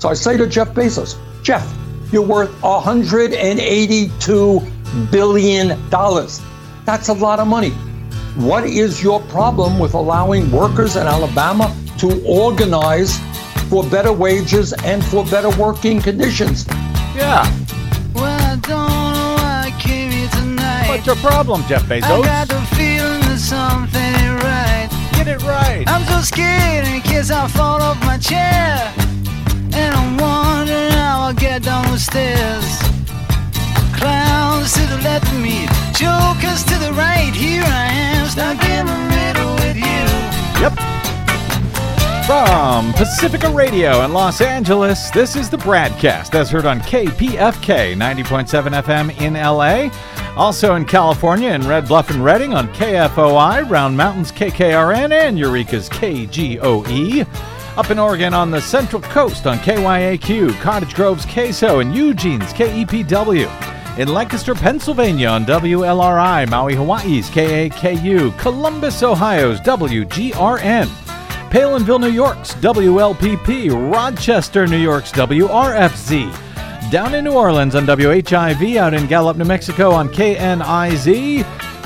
So I say to Jeff Bezos, Jeff, you're worth 182 billion dollars. That's a lot of money. What is your problem with allowing workers in Alabama to organize for better wages and for better working conditions? Yeah. Well, I don't know why I came here tonight. What's your problem, Jeff Bezos? I got Bezos? the feeling that something ain't right. Get it right. I'm so scared in case I fall off my chair. And I'm wondering how I'll get down the stairs. Clowns to the left of me, jokers to the right. Here I am, stuck in the middle with you. Yep. From Pacifica Radio in Los Angeles, this is the BradCast as heard on KPFK 90.7 FM in LA. Also in California in Red Bluff and Redding on KFOI, Round Mountains KKRN, and Eureka's KGOE. Up in Oregon on the Central Coast on KYAQ, Cottage Grove's KSO, and Eugene's KEPW. In Lancaster, Pennsylvania on WLRI, Maui, Hawaii's KAKU, Columbus, Ohio's WGRN. Palenville, New York's WLPP, Rochester, New York's WRFZ, down in New Orleans on WHIV, out in Gallup, New Mexico on KNIZ,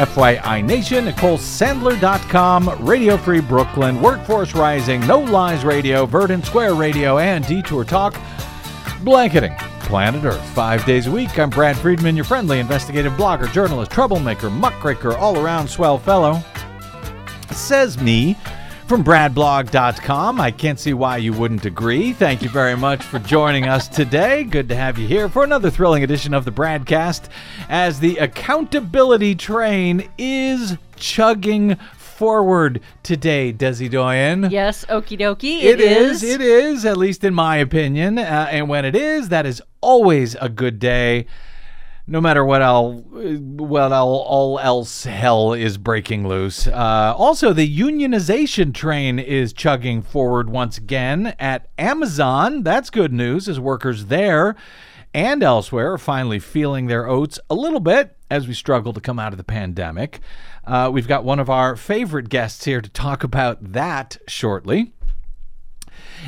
FYI Nation, NicoleSandler.com, Radio Free Brooklyn, Workforce Rising, No Lies Radio, Verdant Square Radio, and Detour Talk, blanketing planet Earth five days a week. I'm Brad Friedman, your friendly investigative blogger, journalist, troublemaker, muckraker, all around swell fellow. Says me from bradblog.com. I can't see why you wouldn't agree. Thank you very much for joining us today. Good to have you here for another thrilling edition of the Bradcast as the accountability train is chugging forward today, Desi Doyen. Yes, okie dokie. It is. It is, at least in my opinion. Uh, and when it is, that is always a good day. No matter what all, what all, all else hell is breaking loose. Uh, also, the unionization train is chugging forward once again at Amazon. That's good news, as workers there and elsewhere are finally feeling their oats a little bit as we struggle to come out of the pandemic. Uh, we've got one of our favorite guests here to talk about that shortly.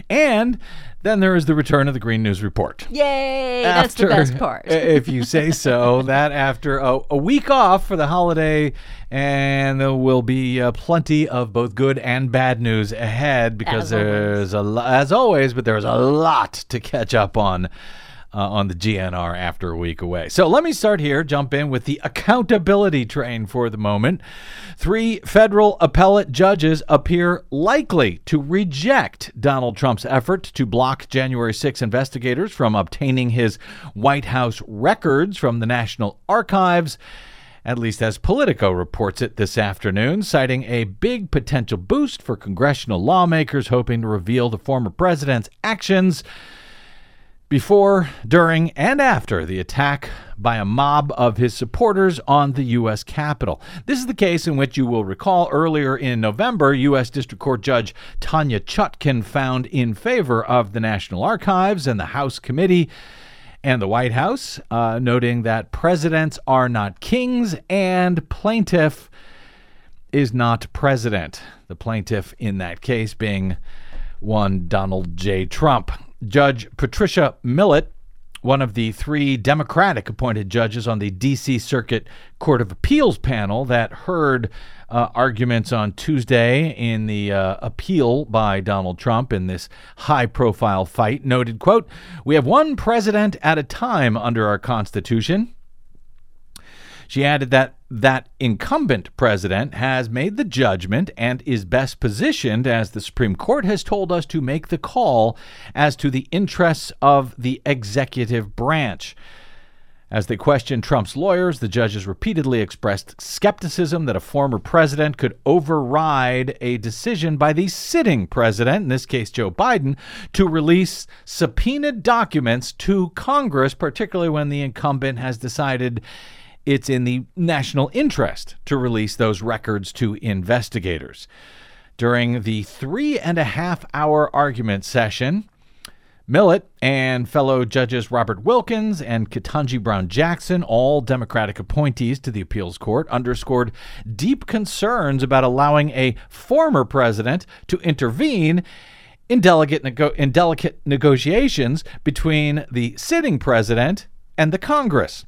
And then there is the return of the Green News Report. Yay! That's the best part. if you say so, that after a, a week off for the holiday, and there will be uh, plenty of both good and bad news ahead because As always. there's a lo- as always, but there's a lot to catch up on. Uh, on the GNR after a week away. So let me start here, jump in with the accountability train for the moment. Three federal appellate judges appear likely to reject Donald Trump's effort to block January 6 investigators from obtaining his White House records from the National Archives at least as Politico reports it this afternoon, citing a big potential boost for congressional lawmakers hoping to reveal the former president's actions before, during, and after the attack by a mob of his supporters on the U.S. Capitol. This is the case in which you will recall earlier in November, U.S. District Court Judge Tanya Chutkin found in favor of the National Archives and the House Committee and the White House, uh, noting that presidents are not kings and plaintiff is not president. The plaintiff in that case being one Donald J. Trump. Judge Patricia Millett, one of the three Democratic appointed judges on the D.C. Circuit Court of Appeals panel that heard uh, arguments on Tuesday in the uh, appeal by Donald Trump in this high profile fight, noted, quote, We have one president at a time under our Constitution. She added that that incumbent president has made the judgment and is best positioned, as the Supreme Court has told us, to make the call as to the interests of the executive branch. As they questioned Trump's lawyers, the judges repeatedly expressed skepticism that a former president could override a decision by the sitting president, in this case Joe Biden, to release subpoenaed documents to Congress, particularly when the incumbent has decided it's in the national interest to release those records to investigators. During the three and a half hour argument session, Millett and fellow judges Robert Wilkins and Ketanji Brown Jackson, all Democratic appointees to the appeals court, underscored deep concerns about allowing a former president to intervene in, delicate nego- in delicate negotiations between the sitting president and the Congress.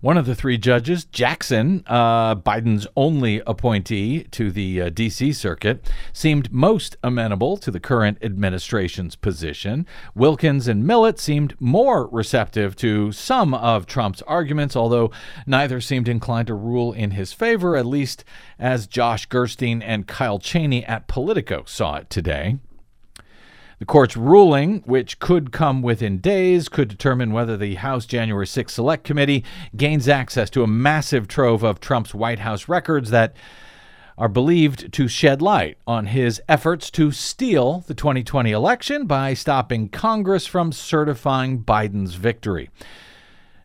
One of the three judges, Jackson, uh, Biden's only appointee to the uh, D.C. circuit, seemed most amenable to the current administration's position. Wilkins and Millett seemed more receptive to some of Trump's arguments, although neither seemed inclined to rule in his favor, at least as Josh Gerstein and Kyle Cheney at Politico saw it today. The court's ruling, which could come within days, could determine whether the House January 6 Select Committee gains access to a massive trove of Trump's White House records that are believed to shed light on his efforts to steal the 2020 election by stopping Congress from certifying Biden's victory.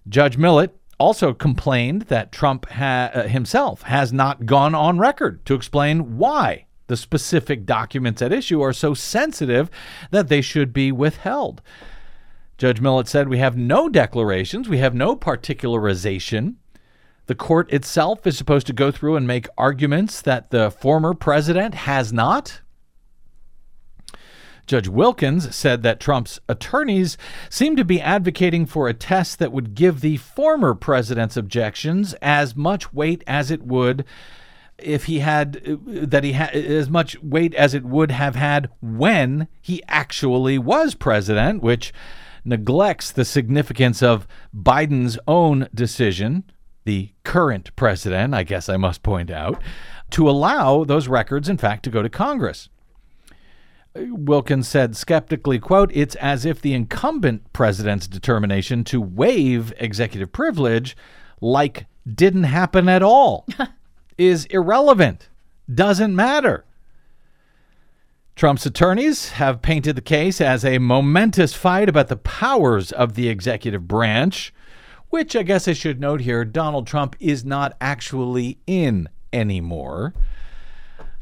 Judge Millett also complained that Trump ha- uh, himself has not gone on record to explain why the specific documents at issue are so sensitive that they should be withheld. Judge Millett said, We have no declarations, we have no particularization. The court itself is supposed to go through and make arguments that the former president has not. Judge Wilkins said that Trump's attorneys seem to be advocating for a test that would give the former president's objections as much weight as it would if he had uh, that he had as much weight as it would have had when he actually was president, which neglects the significance of Biden's own decision, the current president, I guess I must point out, to allow those records, in fact, to go to Congress. Uh, Wilkins said skeptically, quote, it's as if the incumbent president's determination to waive executive privilege like didn't happen at all. is irrelevant, doesn't matter. Trump's attorneys have painted the case as a momentous fight about the powers of the executive branch, which I guess I should note here Donald Trump is not actually in anymore.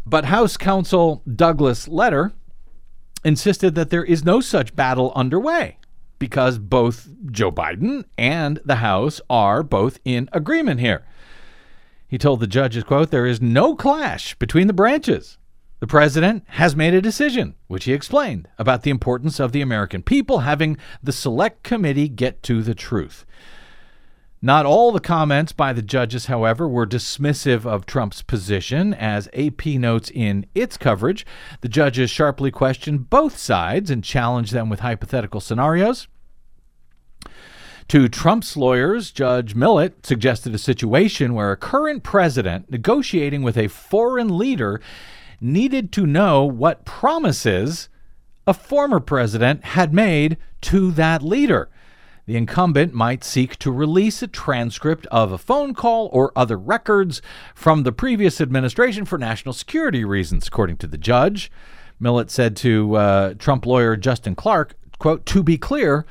But House Counsel Douglas Letter insisted that there is no such battle underway because both Joe Biden and the House are both in agreement here. He told the judges, quote, there is no clash between the branches. The president has made a decision, which he explained, about the importance of the American people having the select committee get to the truth. Not all the comments by the judges, however, were dismissive of Trump's position. As AP notes in its coverage, the judges sharply questioned both sides and challenged them with hypothetical scenarios. To Trump's lawyers, Judge Millett suggested a situation where a current president negotiating with a foreign leader needed to know what promises a former president had made to that leader. The incumbent might seek to release a transcript of a phone call or other records from the previous administration for national security reasons, according to the judge. Millett said to uh, Trump lawyer Justin Clark, quote, to be clear,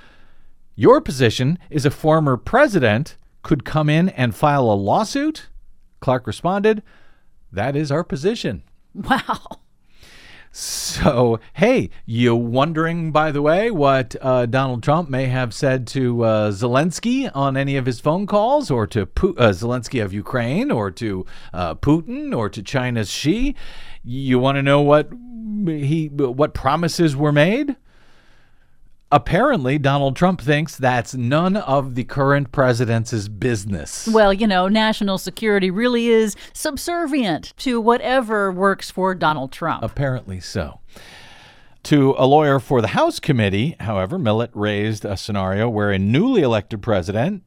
your position is a former president could come in and file a lawsuit? Clark responded, That is our position. Wow. So, hey, you wondering, by the way, what uh, Donald Trump may have said to uh, Zelensky on any of his phone calls, or to Pu- uh, Zelensky of Ukraine, or to uh, Putin, or to China's Xi? You want to know what he what promises were made? Apparently Donald Trump thinks that's none of the current president's business. Well, you know, national security really is subservient to whatever works for Donald Trump. Apparently so. To a lawyer for the House committee, however, Millett raised a scenario where a newly elected president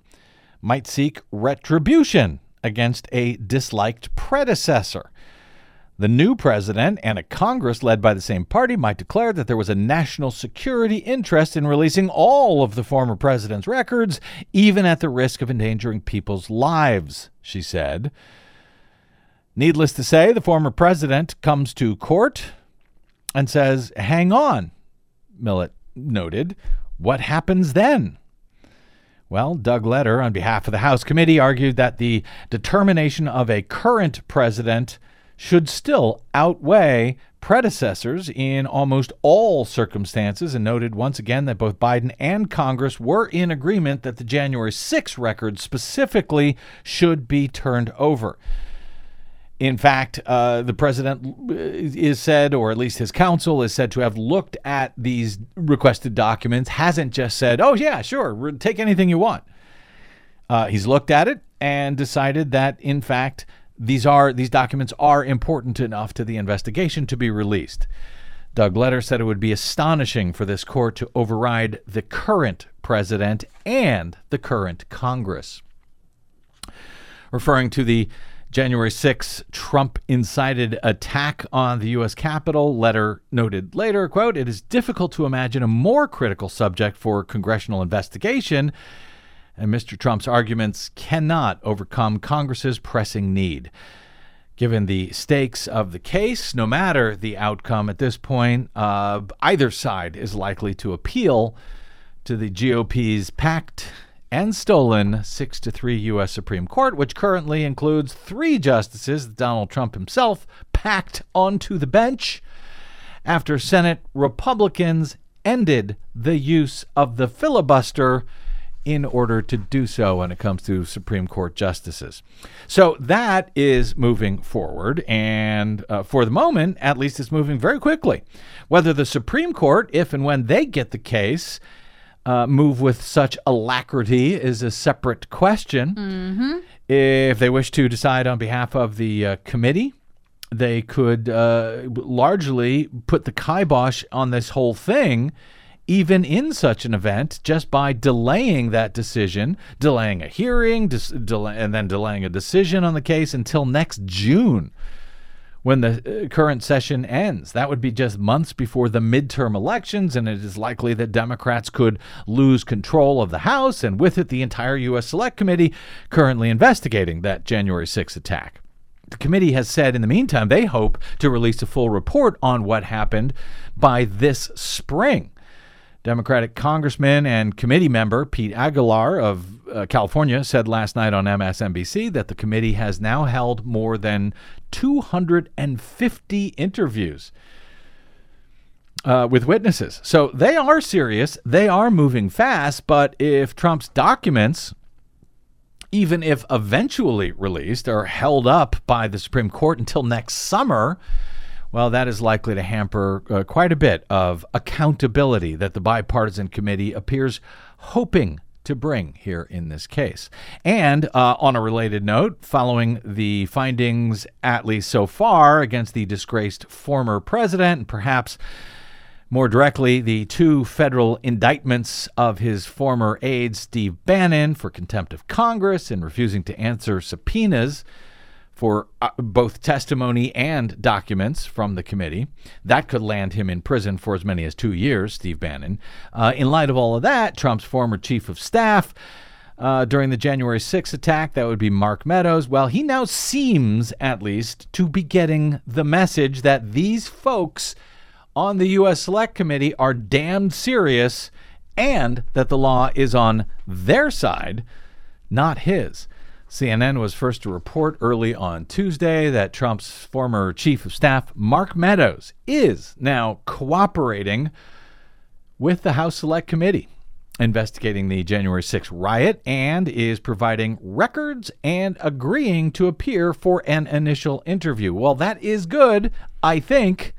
might seek retribution against a disliked predecessor. The new president and a Congress led by the same party might declare that there was a national security interest in releasing all of the former president's records, even at the risk of endangering people's lives, she said. Needless to say, the former president comes to court and says, Hang on, Millett noted. What happens then? Well, Doug Letter, on behalf of the House committee, argued that the determination of a current president should still outweigh predecessors in almost all circumstances and noted once again that both Biden and Congress were in agreement that the January 6 record specifically should be turned over. In fact, uh, the president is said, or at least his counsel is said to have looked at these requested documents, hasn't just said, oh, yeah, sure, take anything you want. Uh, he's looked at it and decided that, in fact, these are these documents are important enough to the investigation to be released. Doug Letter said it would be astonishing for this court to override the current president and the current Congress. Referring to the January 6 Trump incited attack on the U.S. Capitol. Letter noted later, quote, it is difficult to imagine a more critical subject for congressional investigation, and Mr. Trump's arguments cannot overcome Congress's pressing need. Given the stakes of the case, no matter the outcome at this point, uh, either side is likely to appeal to the GOP's packed and stolen 6 to 3 U.S. Supreme Court, which currently includes three justices Donald Trump himself packed onto the bench after Senate Republicans ended the use of the filibuster in order to do so when it comes to Supreme Court justices. So that is moving forward, and uh, for the moment, at least, it's moving very quickly. Whether the Supreme Court, if and when they get the case, uh, move with such alacrity is a separate question. Mm-hmm. If they wish to decide on behalf of the uh, committee, they could uh, largely put the kibosh on this whole thing, even in such an event, just by delaying that decision, delaying a hearing, dis- delay- and then delaying a decision on the case until next June when the uh, current session ends. That would be just months before the midterm elections, and it is likely that Democrats could lose control of the House and with it the entire U.S. Select Committee currently investigating that January 6 attack. The committee has said in the meantime they hope to release a full report on what happened by this spring. Democratic Congressman and committee member Pete Aguilar of uh, California said last night on MSNBC that the committee has now held more than 250 interviews uh, with witnesses. So they are serious. They are moving fast. But if Trump's documents, even if eventually released, are held up by the Supreme Court until next summer, well, that is likely to hamper uh, quite a bit of accountability that the bipartisan committee appears hoping to bring here in this case. And uh, on a related note, following the findings, at least so far, against the disgraced former president, and perhaps more directly, the two federal indictments of his former aide, Steve Bannon, for contempt of Congress and refusing to answer subpoenas for uh, both testimony and documents from the committee. That could land him in prison for as many as two years, Steve Bannon. Uh, in light of all of that, Trump's former chief of staff uh, during the January 6 attack, that would be Mark Meadows. Well, he now seems, at least, to be getting the message that these folks on the U.S. Select Committee are damned serious and that the law is on their side, not his. CNN was first to report early on Tuesday that Trump's former chief of staff, Mark Meadows, is now cooperating with the House Select Committee investigating the January 6th riot and is providing records and agreeing to appear for an initial interview. Well, that is good, I think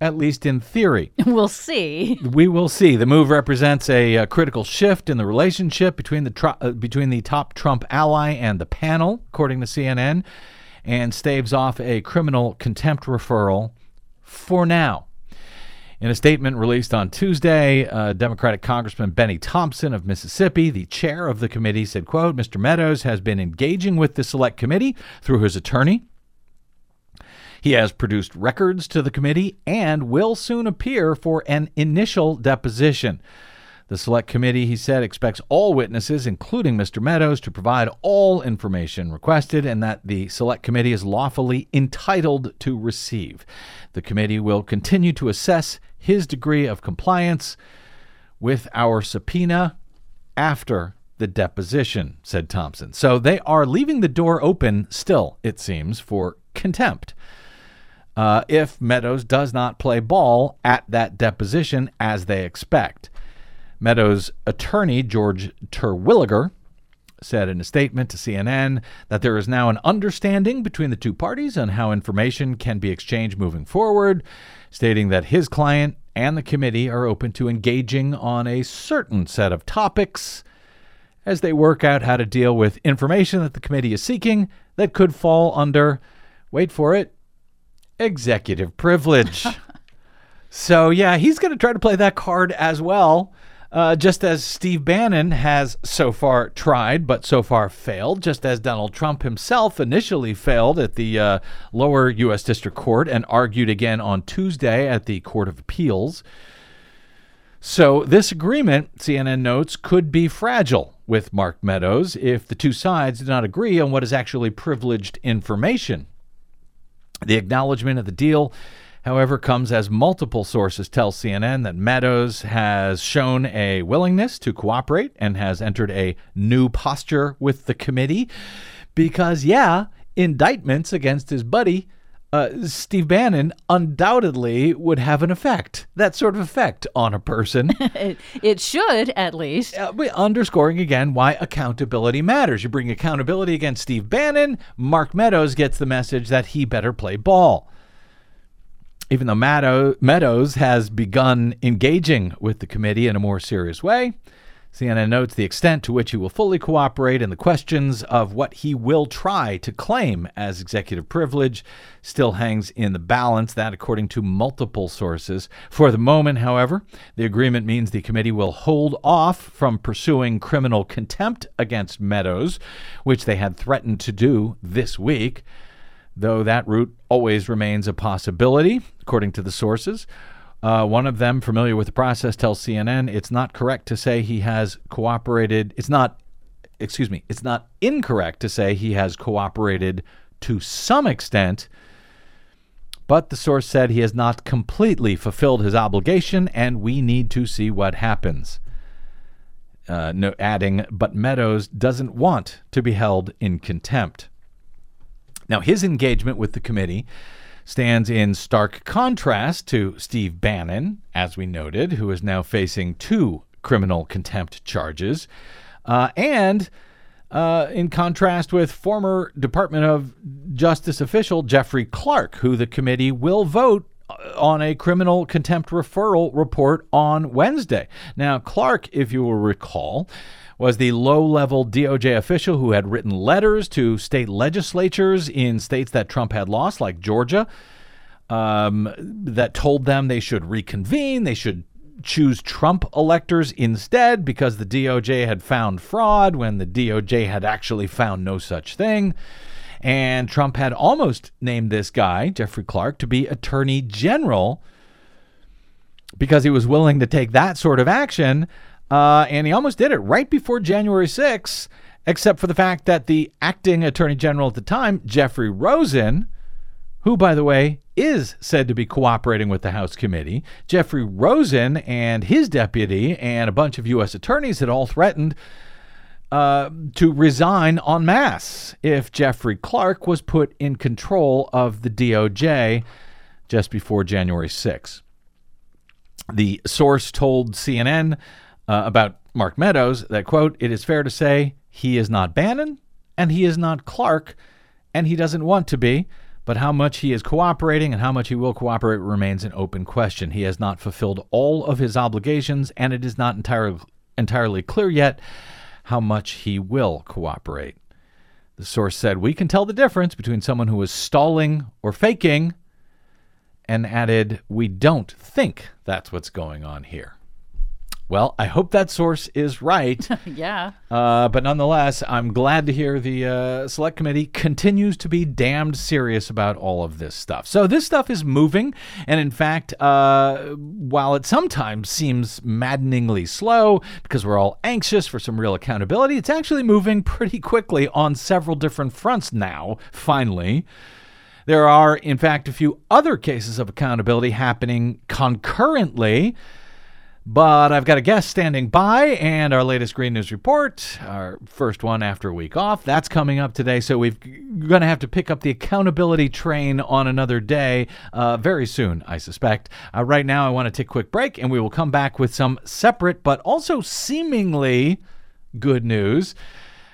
at least in theory. We'll see. We will see. The move represents a, a critical shift in the relationship between the tr- uh, between the top Trump ally and the panel, according to CNN, and staves off a criminal contempt referral for now. In a statement released on Tuesday, uh, Democratic Congressman Benny Thompson of Mississippi, the chair of the committee, said, quote, Mr. Meadows has been engaging with the select committee through his attorney he has produced records to the committee and will soon appear for an initial deposition. The Select Committee, he said, expects all witnesses, including Mr. Meadows, to provide all information requested and that the Select Committee is lawfully entitled to receive. The committee will continue to assess his degree of compliance with our subpoena after the deposition, said Thompson. So they are leaving the door open still, it seems, for contempt. Uh, if Meadows does not play ball at that deposition as they expect. Meadows' attorney, George Terwilliger, said in a statement to CNN that there is now an understanding between the two parties on how information can be exchanged moving forward, stating that his client and the committee are open to engaging on a certain set of topics as they work out how to deal with information that the committee is seeking that could fall under, wait for it, executive privilege. so, yeah, he's going to try to play that card as well. Uh, just as Steve Bannon has so far tried, but so far failed, just as Donald Trump himself initially failed at the uh, lower U.S. District Court and argued again on Tuesday at the Court of Appeals. So, this agreement, CNN notes, could be fragile with Mark Meadows if the two sides do not agree on what is actually privileged information. The acknowledgement of the deal however, comes as multiple sources tell CNN that Meadows has shown a willingness to cooperate and has entered a new posture with the committee because, yeah, indictments against his buddy. Uh, Steve Bannon undoubtedly would have an effect, that sort of effect on a person. it, should, at least. Uh, underscoring again why accountability matters. You bring accountability against Steve Bannon, Mark Meadows gets the message that he better play ball even though Meadows has begun engaging with the committee in a more serious way, CNN notes the extent to which he will fully cooperate and the questions of what he will try to claim as executive privilege still hangs in the balance, that according to multiple sources. For the moment, however, the agreement means the committee will hold off from pursuing criminal contempt against Meadows, which they had threatened to do this week though that route always remains a possibility, according to the sources. Uh, one of them, familiar with the process, tells CNN it's not correct to say he has cooperated. It's not, excuse me, it's not incorrect to say he has cooperated to some extent, but the source said he has not completely fulfilled his obligation and we need to see what happens. Uh, no, adding, but Meadows doesn't want to be held in contempt. Now, his engagement with the committee stands in stark contrast to Steve Bannon, as we noted, who is now facing two criminal contempt charges, uh, and uh, in contrast with former Department of Justice official Jeffrey Clark, who the committee will vote uh, on a criminal contempt referral report on Wednesday. Now, Clark, if you will recall, was the low level DOJ official who had written letters to state legislatures in states that Trump had lost, like Georgia, um, that told them they should reconvene, they should choose Trump electors instead because the DOJ had found fraud when the DOJ had actually found no such thing. And Trump had almost named this guy, Jeffrey Clark, to be Attorney General because he was willing to take that sort of action. Uh, and he almost did it right before January 6th, except for the fact that the acting attorney general at the time, Jeffrey Rosen, who, by the way, is said to be cooperating with the House committee, Jeffrey Rosen and his deputy and a bunch of U.S. attorneys had all threatened uh, to resign en masse if Jeffrey Clark was put in control of the DOJ just before January 6th. The source told CNN uh, about Mark Meadows that, quote, it is fair to say he is not Bannon and he is not Clark and he doesn't want to be. But how much he is cooperating and how much he will cooperate remains an open question. He has not fulfilled all of his obligations, and it is not entirely entirely clear yet how much he will cooperate. The source said, We can tell the difference between someone who is stalling or faking, and added, We don't think that's what's going on here. Well, I hope that source is right. yeah. Uh, but nonetheless, I'm glad to hear the uh, select committee continues to be damned serious about all of this stuff. So this stuff is moving, and in fact, uh, while it sometimes seems maddeningly slow because we're all anxious for some real accountability, it's actually moving pretty quickly on several different fronts now. Finally. There are, in fact, a few other cases of accountability happening concurrently But I've got a guest standing by and our latest Green News report, our first one after a week off. That's coming up today. So we're going to have to pick up the accountability train on another day uh, very soon, I suspect. Uh, right now, I want to take a quick break and we will come back with some separate but also seemingly good news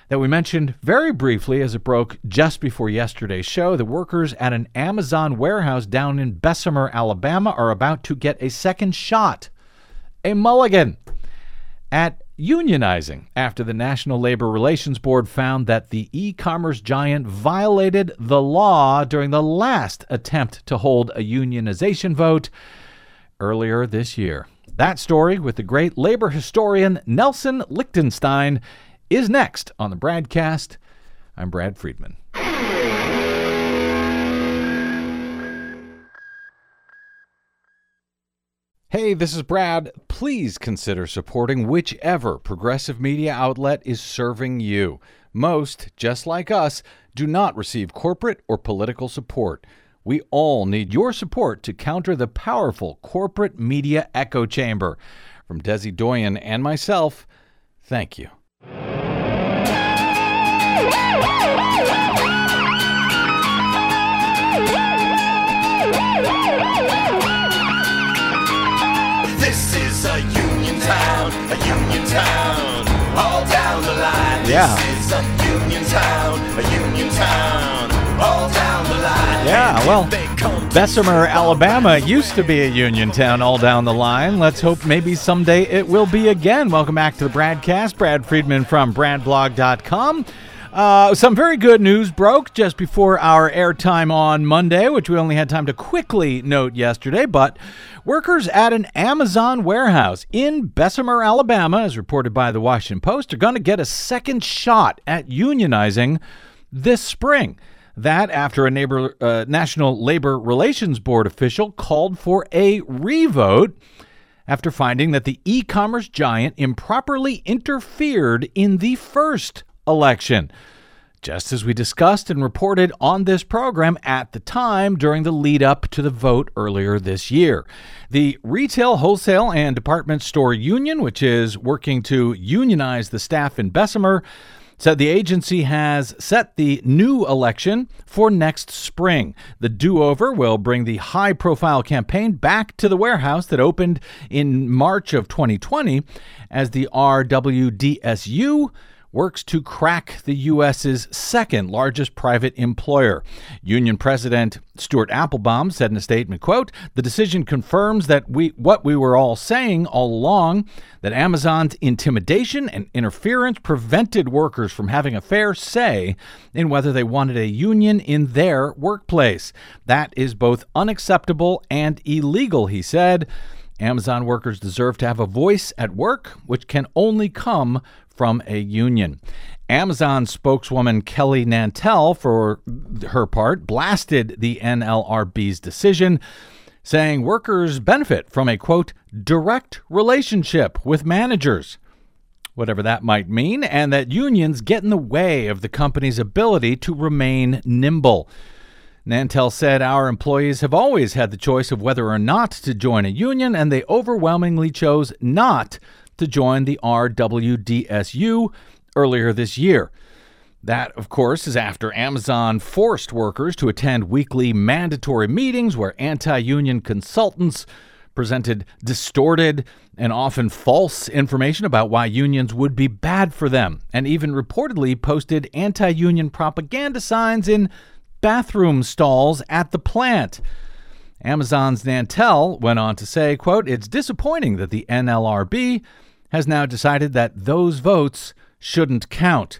that we mentioned very briefly as it broke just before yesterday's show. The workers at an Amazon warehouse down in Bessemer, Alabama, are about to get a second shot a mulligan at unionizing after the National Labor Relations Board found that the e commerce giant violated the law during the last attempt to hold a unionization vote earlier this year. That story with the great labor historian Nelson Lichtenstein is next on the BradCast. I'm Brad Friedman. Hey, this is Brad. Please consider supporting whichever progressive media outlet is serving you. Most, just like us, do not receive corporate or political support. We all need your support to counter the powerful corporate media echo chamber. From Desi Doyen and myself, thank you. A union town, all down the line. Yeah. This is a union town, a union town, all down the line. Yeah, well, they come to Bessemer, Alabama used to be a union town all down the line. Let's hope maybe someday it will be again. Welcome back to the BradCast. Brad Friedman from BradBlog.com. Uh, some very good news broke just before our airtime on Monday, which we only had time to quickly note yesterday. But workers at an Amazon warehouse in Bessemer, Alabama, as reported by the Washington Post, are going to get a second shot at unionizing this spring. That after a neighbor, uh, National Labor Relations Board official called for a revote after finding that the e commerce giant improperly interfered in the first election. Just as we discussed and reported on this program at the time during the lead up to the vote earlier this year. The Retail, Wholesale, and Department Store Union, which is working to unionize the staff in Bessemer, said the agency has set the new election for next spring. The do over will bring the high profile campaign back to the warehouse that opened in March of 2020 as the RWDSU works to crack the U.S.'s second largest private employer. Union President Stuart Appelbaum said in a statement, quote, the decision confirms that we what we were all saying all along, that Amazon's intimidation and interference prevented workers from having a fair say in whether they wanted a union in their workplace. That is both unacceptable and illegal, he said. Amazon workers deserve to have a voice at work, which can only come from a union. Amazon spokeswoman Kelly Nantel, for her part, blasted the NLRB's decision, saying workers benefit from a quote, direct relationship with managers, whatever that might mean, and that unions get in the way of the company's ability to remain nimble. Nantel said our employees have always had the choice of whether or not to join a union, and they overwhelmingly chose not to join the RWDSU earlier this year. That, of course, is after Amazon forced workers to attend weekly mandatory meetings where anti union consultants presented distorted and often false information about why unions would be bad for them, and even reportedly posted anti union propaganda signs in bathroom stalls at the plant. Amazon's Nantel went on to say, quote, It's disappointing that the NLRB has now decided that those votes shouldn't count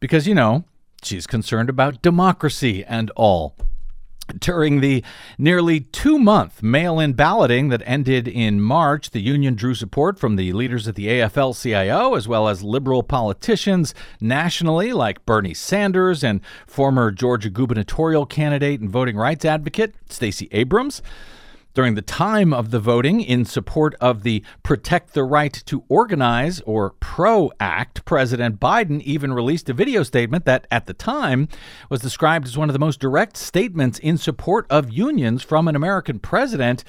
because, you know, she's concerned about democracy and all. During the nearly two month mail in balloting that ended in March, the union drew support from the leaders of the AFL CIO as well as liberal politicians nationally, like Bernie Sanders and former Georgia gubernatorial candidate and voting rights advocate Stacey Abrams. During the time of the voting in support of the Protect the Right to Organize or PRO Act, President Biden even released a video statement that at the time was described as one of the most direct statements in support of unions from an American president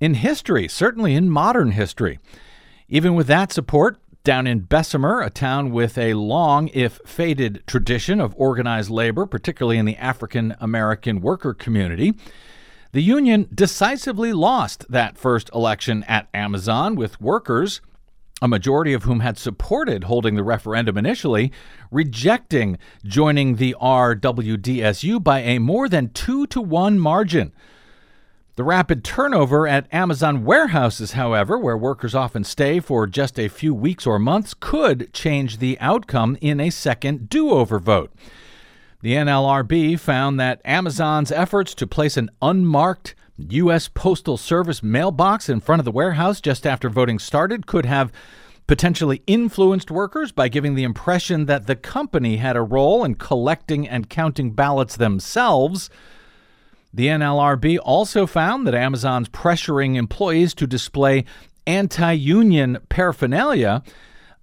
in history, certainly in modern history. Even with that support, down in Bessemer, a town with a long, if faded, tradition of organized labor, particularly in the African American worker community, the union decisively lost that first election at Amazon, with workers, a majority of whom had supported holding the referendum initially, rejecting joining the RWDSU by a more than two to one margin. The rapid turnover at Amazon warehouses, however, where workers often stay for just a few weeks or months, could change the outcome in a second do over vote. The NLRB found that Amazon's efforts to place an unmarked U.S. Postal Service mailbox in front of the warehouse just after voting started could have potentially influenced workers by giving the impression that the company had a role in collecting and counting ballots themselves. The NLRB also found that Amazon's pressuring employees to display anti union paraphernalia.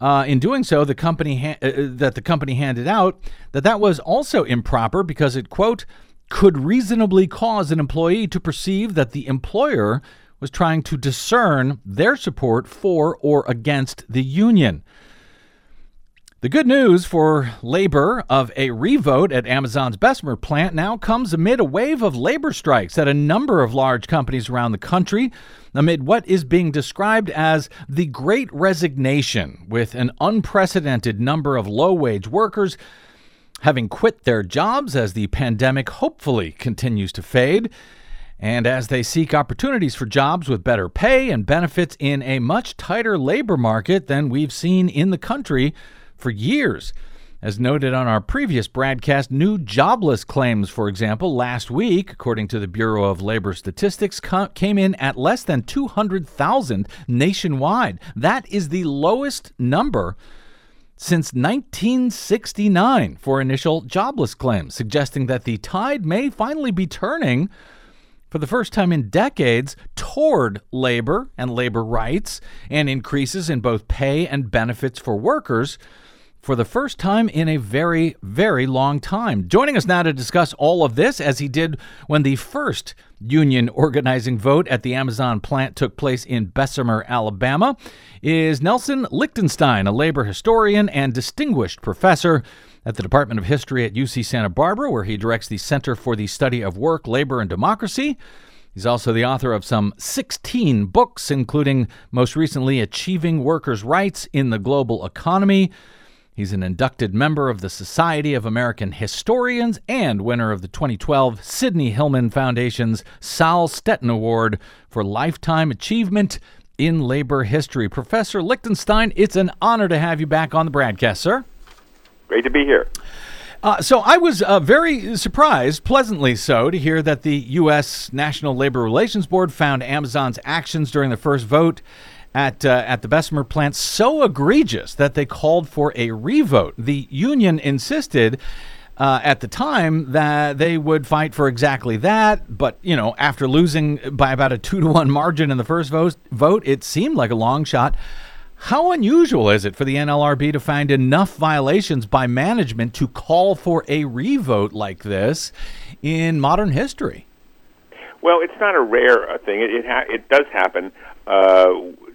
Uh, in doing so, the company ha- uh, that the company handed out that that was also improper because it quote could reasonably cause an employee to perceive that the employer was trying to discern their support for or against the union. The good news for labor of a revote at Amazon's Bessemer plant now comes amid a wave of labor strikes at a number of large companies around the country, amid what is being described as the Great Resignation, with an unprecedented number of low wage workers having quit their jobs as the pandemic hopefully continues to fade. And as they seek opportunities for jobs with better pay and benefits in a much tighter labor market than we've seen in the country for years. As noted on our previous broadcast, new jobless claims, for example, last week, according to the Bureau of Labor Statistics, came in at less than 200,000 nationwide. That is the lowest number since 1969 for initial jobless claims, suggesting that the tide may finally be turning for the first time in decades toward labor and labor rights and increases in both pay and benefits for workers for the first time in a very, very long time. Joining us now to discuss all of this, as he did when the first union organizing vote at the Amazon plant took place in Bessemer, Alabama, is Nelson Lichtenstein, a labor historian and distinguished professor at the Department of History at UC Santa Barbara, where he directs the Center for the Study of Work, Labor, and Democracy. He's also the author of some 16 books, including most recently Achieving Workers' Rights in the Global Economy. He's an inducted member of the Society of American Historians and winner of the 2012 Sidney Hillman Foundation's Sol Stetin Award for Lifetime Achievement in Labor History. Professor Lichtenstein, it's an honor to have you back on the BradCast, sir. Great to be here. Uh, so I was uh, very surprised, pleasantly so, to hear that the U.S. National Labor Relations Board found Amazon's actions during the first vote at uh, at the Bessemer plant so egregious that they called for a revote. The union insisted. Uh, at the time, that they would fight for exactly that, but you know, after losing by about a two to one margin in the first vote, vote, it seemed like a long shot. How unusual is it for the NLRB to find enough violations by management to call for a revote like this in modern history? Well, it's not a rare uh, thing. It it, ha- it does happen. Uh,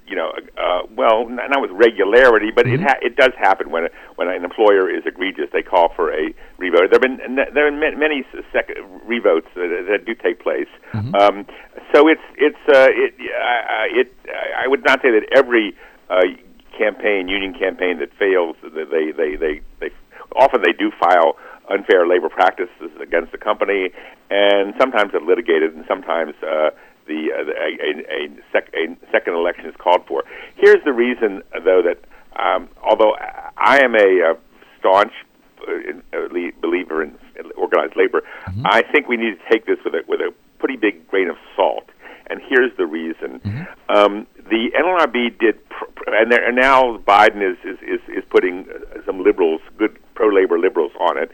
you know, uh, well, not, not with regularity, but it ha- it does happen when a, when an employer is egregious. They call for a revote. There have been there have been many sec- revotes that, that do take place. Um, so it's it's uh, it uh, it I would not say that every uh, campaign, union campaign that fails, they they they they often they do file unfair labor practices against the company, and sometimes they're litigated, and sometimes uh, the, uh, the a, a, a, sec, a second election is called for. Here's the reason, though, that um, although I am a uh, staunch uh, uh, believer in organized labor, I think we need to take this with a with a pretty big grain of salt. And here's the reason: um, the NLRB did, pr- pr- and, there, and now Biden is is is, is putting uh, some liberals, good pro labor liberals, on it.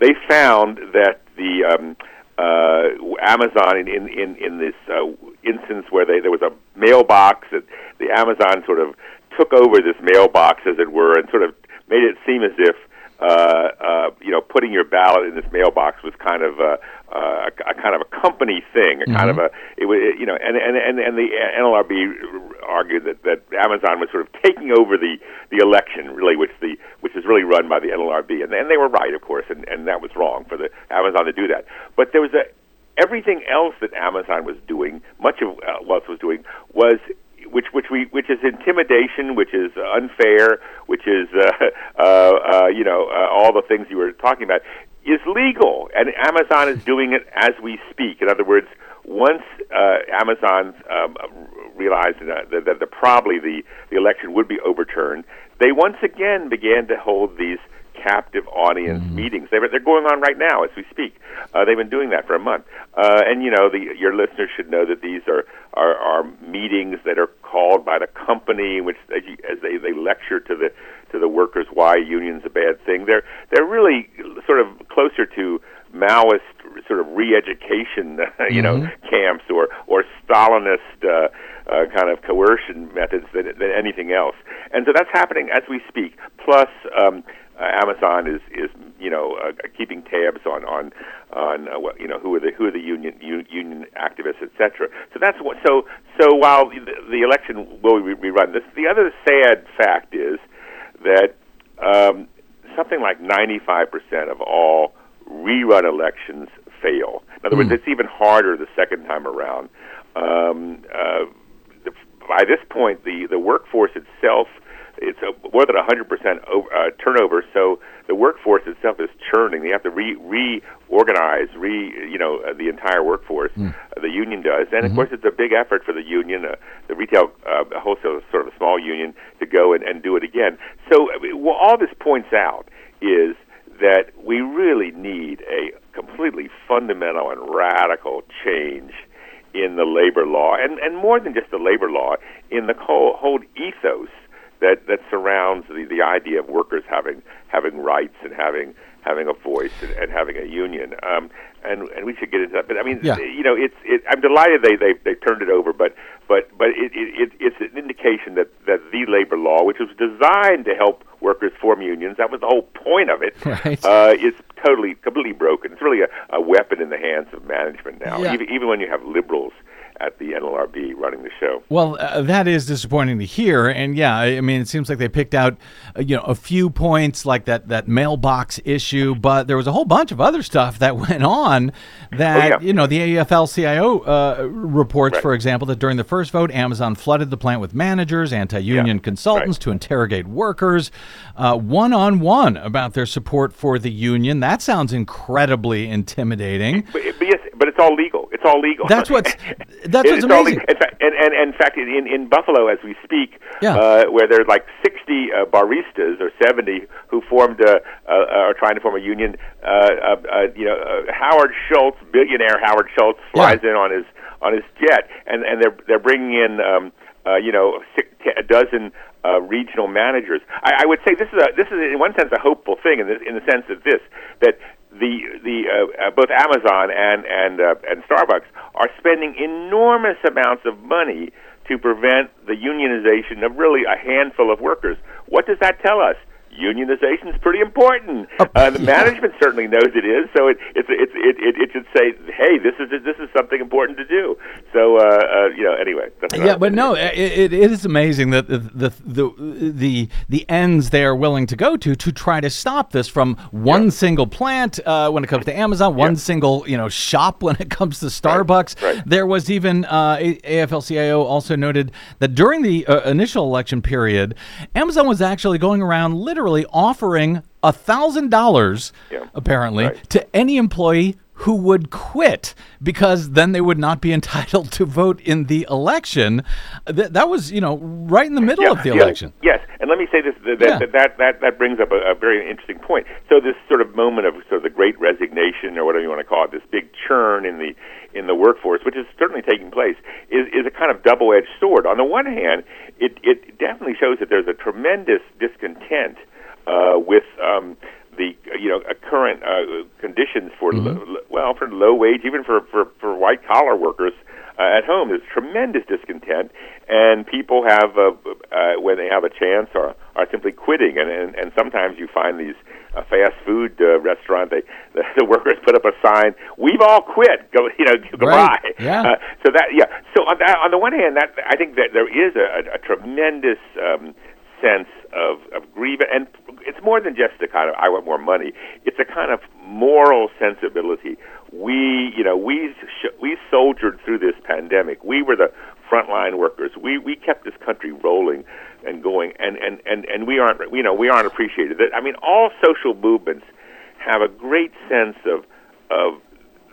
They found that the um, uh, Amazon in in in, in this uh, instance where they, there was a mailbox that the Amazon sort of took over this mailbox, as it were, and sort of made it seem as if uh, uh, you know, putting your ballot in this mailbox was kind of a, uh, a, a kind of a company thing, a kind of a it was you know, and and and and the NLRB argued that that Amazon was sort of taking over the the election, really, which the which is really run by the NLRB, and and they were right, of course, and and that was wrong for the Amazon to do that, but there was a everything else that Amazon was doing, much of uh, what was doing was which which we which is intimidation, which is unfair, which is uh, uh, uh, you know uh, all the things you were talking about is legal, and Amazon is doing it as we speak. In other words, once uh, Amazon um, realized that, that, that the, probably the the election would be overturned, they once again began to hold these captive audience Mm-hmm. meetings. They're, they're going on right now as we speak. Uh, they've been doing that for a month. Uh, and you know, the, your listeners should know that these are, are are meetings that are called by the company, in which as, you, as they they lecture to the to the workers why unions a bad thing. They're they're really sort of closer to Maoist sort of re-education, you know, camps or or Stalinist uh, uh, kind of coercion methods than, than anything else. And so that's happening as we speak. Plus, um, uh, Amazon is is you know uh, keeping tabs on on on uh, what you know who are the who are the union u- union activists, etc. So that's what. So so while the, the election will be rerun, this the other sad fact is that um, something like 95% of all rerun elections fail. In other words, it's even harder the second time around. Um, uh, the, by this point, the, the workforce itself it's a, more than 100% over, uh, turnover. So the workforce itself is churning. They have to re reorganize, re you know uh, the entire workforce. Uh, the union does, and of course it's a big effort for the union, uh, the retail uh, wholesale sort of a small union, to go and, and do it again. So I mean, well, all this points out is that we really need a completely fundamental and radical change in the labor law, and and more than just the labor law, in the whole, whole ethos that that surrounds the, the idea of workers having having rights and having having a voice and, and having a union. Um, and and we should get into that. But I mean, Yeah. you know, it's it, I'm delighted they they they turned it over, but but but it, it, it it's an indication that that the labor law, which was designed to help workers form unions, that was the whole point of it. Right. Uh, is totally completely broken. It's really a, a weapon in the hands of management now. Yeah. Even even when you have liberals at the NLRB running the show. Well, uh, that is disappointing to hear, and yeah, I mean, it seems like they picked out, uh, you know, a few points like that that mailbox issue, but there was a whole bunch of other stuff that went on. That Oh, yeah. you know, the AFL-CIO uh, reports, Right. for example, that during the first vote, Amazon flooded the plant with managers, anti-union Yeah, consultants right. to interrogate workers, uh, one-on-one about their support for the union. That sounds incredibly intimidating. But, but yes, but it's all legal. It's all legal. That's what's that's what's it's amazing. In fact, and, and, and in fact, in, in Buffalo, as we speak, Yeah. uh, where there's like 60 uh, baristas or 70 who formed, uh, uh, are trying to form a union. Uh, uh, uh, you know, uh, Howard Schultz, billionaire Howard Schultz, flies in on his on his jet, and and they're they're bringing in, um, uh, you know, six, t- a dozen. Uh, regional managers. I, I would say this is a this is in one sense a hopeful thing in the, in the sense that this that the the uh, uh, both Amazon and and uh, and Starbucks are spending enormous amounts of money to prevent the unionization of really a handful of workers. What does that tell us? Unionization is pretty important. uh, the management certainly knows it is, so it it's it's it, it, it should say, "Hey, this is this is something important to do." So, uh, uh, you know, anyway. Yeah, but no, it, it, is amazing that the, the the the the ends they are willing to go to to try to stop this from one single plant uh, when it comes to Amazon, one single you know shop when it comes to Starbucks. right. There was even uh, AFL-CIO also noted that during the uh, initial election period, Amazon was actually going around literally offering a thousand dollars, apparently, Right. to any employee who would quit because then they would not be entitled to vote in the election. Th- that was, you know, right in the middle of the yeah, election. Yes, and let me say this: that that, Yeah. that, that, that brings up a, a very interesting point. So this sort of moment of sort of the great resignation, or whatever you want to call it, this big churn in the in the workforce, which is certainly taking place, is is a kind of double-edged sword. On the one hand, it it definitely shows that there's a tremendous discontent with. Um, the you know uh, current uh, conditions for lo- lo- well for low wage even for for, for white collar workers uh, at home there's tremendous discontent and people have uh, uh, when they have a chance are are simply quitting, and and, and sometimes you find these uh, fast food uh, restaurant they the, the workers put up a sign, "We've all quit," go you know goodbye. Yeah. Uh, so that yeah. So on that on the one hand, that I think that there is a, a, a tremendous um, sense of of grievance, and it's more than just the kind of I want more money. It's a kind of moral sensibility. We you know we sh- we soldiered through this pandemic. We were the frontline workers. We we kept this country rolling and going, and and and and we aren't you know we aren't appreciated. That I mean, all social movements have a great sense of of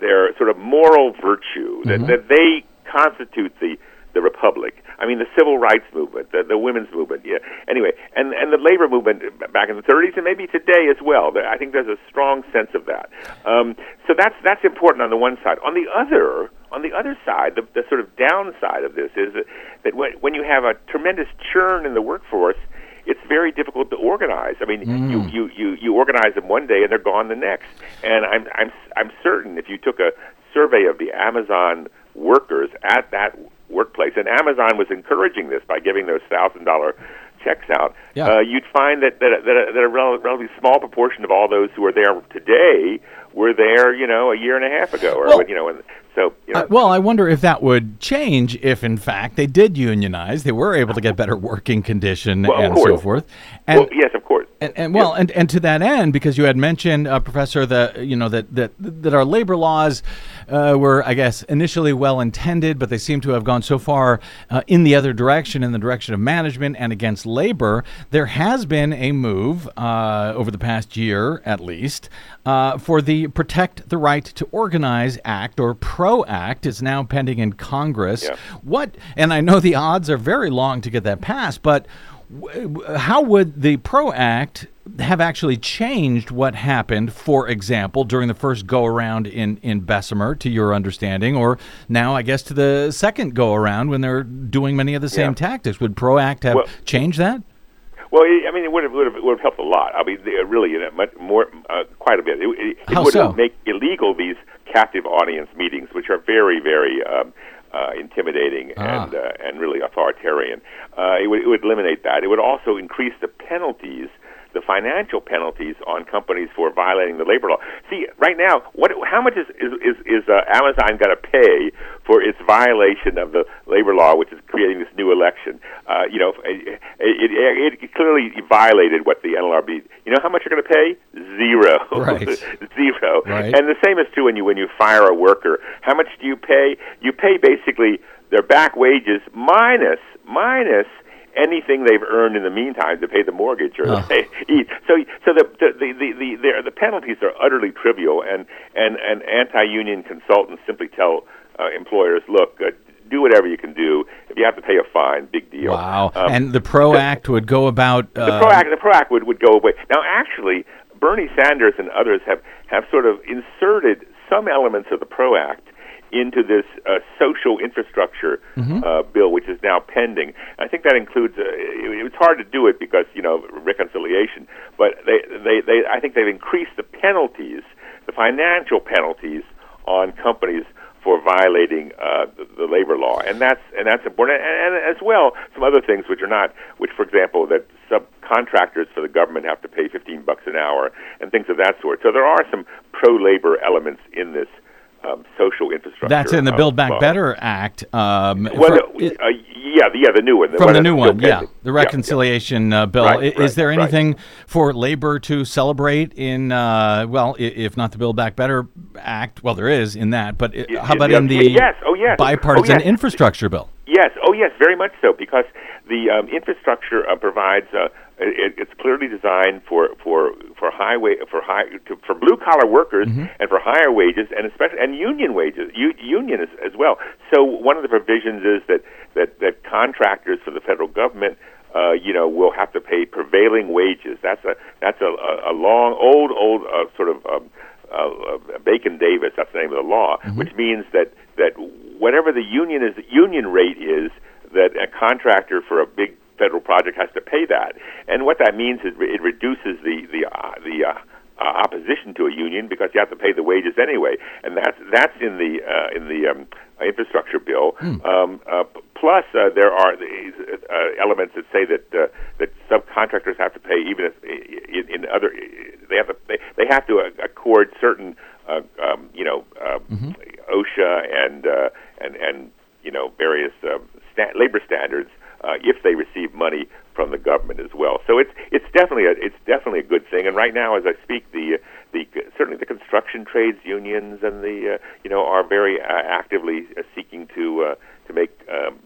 their sort of moral virtue that mm-hmm. that they constitute the the republic. I mean, the civil rights movement, the, the women's movement. Yeah. Anyway, and and the labor movement back in the 30s, and maybe today as well. I think there's a strong sense of that. Um, so that's that's important on the one side. On the other, on the other side, the, the sort of downside of this is that, that when, when you have a tremendous churn in the workforce, it's very difficult to organize. I mean, you, you, you, you organize them one day and they're gone the next. And I'm I'm I'm certain if you took a survey of the Amazon workers at that workplace, and Amazon was encouraging this by giving those thousand dollar checks out, Yeah. uh, you'd find that that, that, a, that a rel- relatively small proportion of all those who are there today were there, you know, a year and a half ago, or Well- you know, and so you know, Uh, well, I wonder if that would change if, in fact, they did unionize. They were able to get better working condition Well, and so forth. And, well, yes, of course. And, and well, and, and to that end, because you had mentioned, uh, Professor, that you know that that that our labor laws uh, were, I guess, initially well intended, but they seem to have gone so far uh, in the other direction, in the direction of management and against labor. There has been a move uh, over the past year, at least, uh, for the Protect the Right to Organize Act or PRO Act. is now pending in Congress. Yeah. What? And I know the odds are very long to get that passed, but how would the PRO Act have actually changed what happened, for example, during the first go around in, in Bessemer, to your understanding, or now, I guess, to the second go around when they're doing many of the same Yeah. tactics? Would PRO Act have Well- changed that? Well, I mean, it would have would have, would have helped a lot. I mean, really, you know, much more, uh, quite a bit. It, it, it would so? make illegal these captive audience meetings, which are very, very um, uh, intimidating Ah. and uh, and really authoritarian. Uh, it would it would eliminate that. It would also increase the penalties. The financial penalties on companies for violating the labor law. See, right now, what? How much is is is, is uh, Amazon going to pay for its violation of the labor law, which is creating this new election? Uh, you know, it, it, it clearly violated what the NLRB. You know how much you're going to pay? Zero. Right. Zero. Right. And the same is true when you when you fire a worker. How much do you pay? You pay basically their back wages minus minus anything they've earned in the meantime to pay the mortgage or Oh. they eat. So so the the the the, the, the, the penalties are utterly trivial and and and anti-union consultants simply tell uh, employers, look. Uh, do whatever you can do. If you have to pay a fine, big deal. Wow. Um, and the PRO Act would go about. Uh, the PRO Act, the PRO Act would, would go away. Now, actually, Bernie Sanders and others have, have sort of inserted some elements of the PRO Act into this uh, social infrastructure uh, bill, which is now pending. I think that includes. Uh, it, it was hard to do it because you know reconciliation, but they, they, they I think they've increased the penalties, the financial penalties on companies for violating uh, the, the labor law, and that's and that's important. And, and as well, some other things which are not, which for example, that subcontractors for the government have to pay 15 bucks an hour, and things of that sort. So there are some pro-labor elements in this um, social infrastructure. that's in the uh, Build Back. Better Act. Um, Well, for- no, uh, yeah, the, yeah, the new one. from one the new one, yeah, the Yeah, yeah. reconciliation uh, bill. Right, is right, there right. anything for labor to celebrate in? Uh, well, if not the Build Back Better Act, well, there is in that. But i- Y- how about yeah, in the yes, oh, yes. bipartisan Oh, yes. infrastructure bill? Yes, oh yes, very much so because the um, infrastructure uh, provides. Uh, it, it's clearly designed for for for highway for high to, for blue collar workers Mm-hmm. and for higher wages and especially and union wages, u- union as, as well. So one of the provisions is that that that contractors for the federal government. Uh, you know, will have to pay prevailing wages. That's a that's a, a, a long, old, old uh, sort of um, uh, uh, Bacon Davis. That's the name of the law, which means that that whatever the union is, union rate is, that a contractor for a big federal project has to pay that. And what that means is it reduces the the uh, the uh, uh, opposition to a union because you have to pay the wages anyway, and that's that's in the uh, in the um, infrastructure bill. Hmm. Um, uh, plus, uh, there are these uh, elements that say that uh, that subcontractors have to pay even if in, in other they have to they, they have to uh, accord certain uh, um, you know uh, OSHA and uh, and and you know various um, sta- labor standards uh, if they receive money from the government as well. So it's it's definitely a it's definitely a good thing. And right now, as I speak, the the certainly the construction trades unions and the uh, you know are very uh, actively uh, seeking to uh, to make um,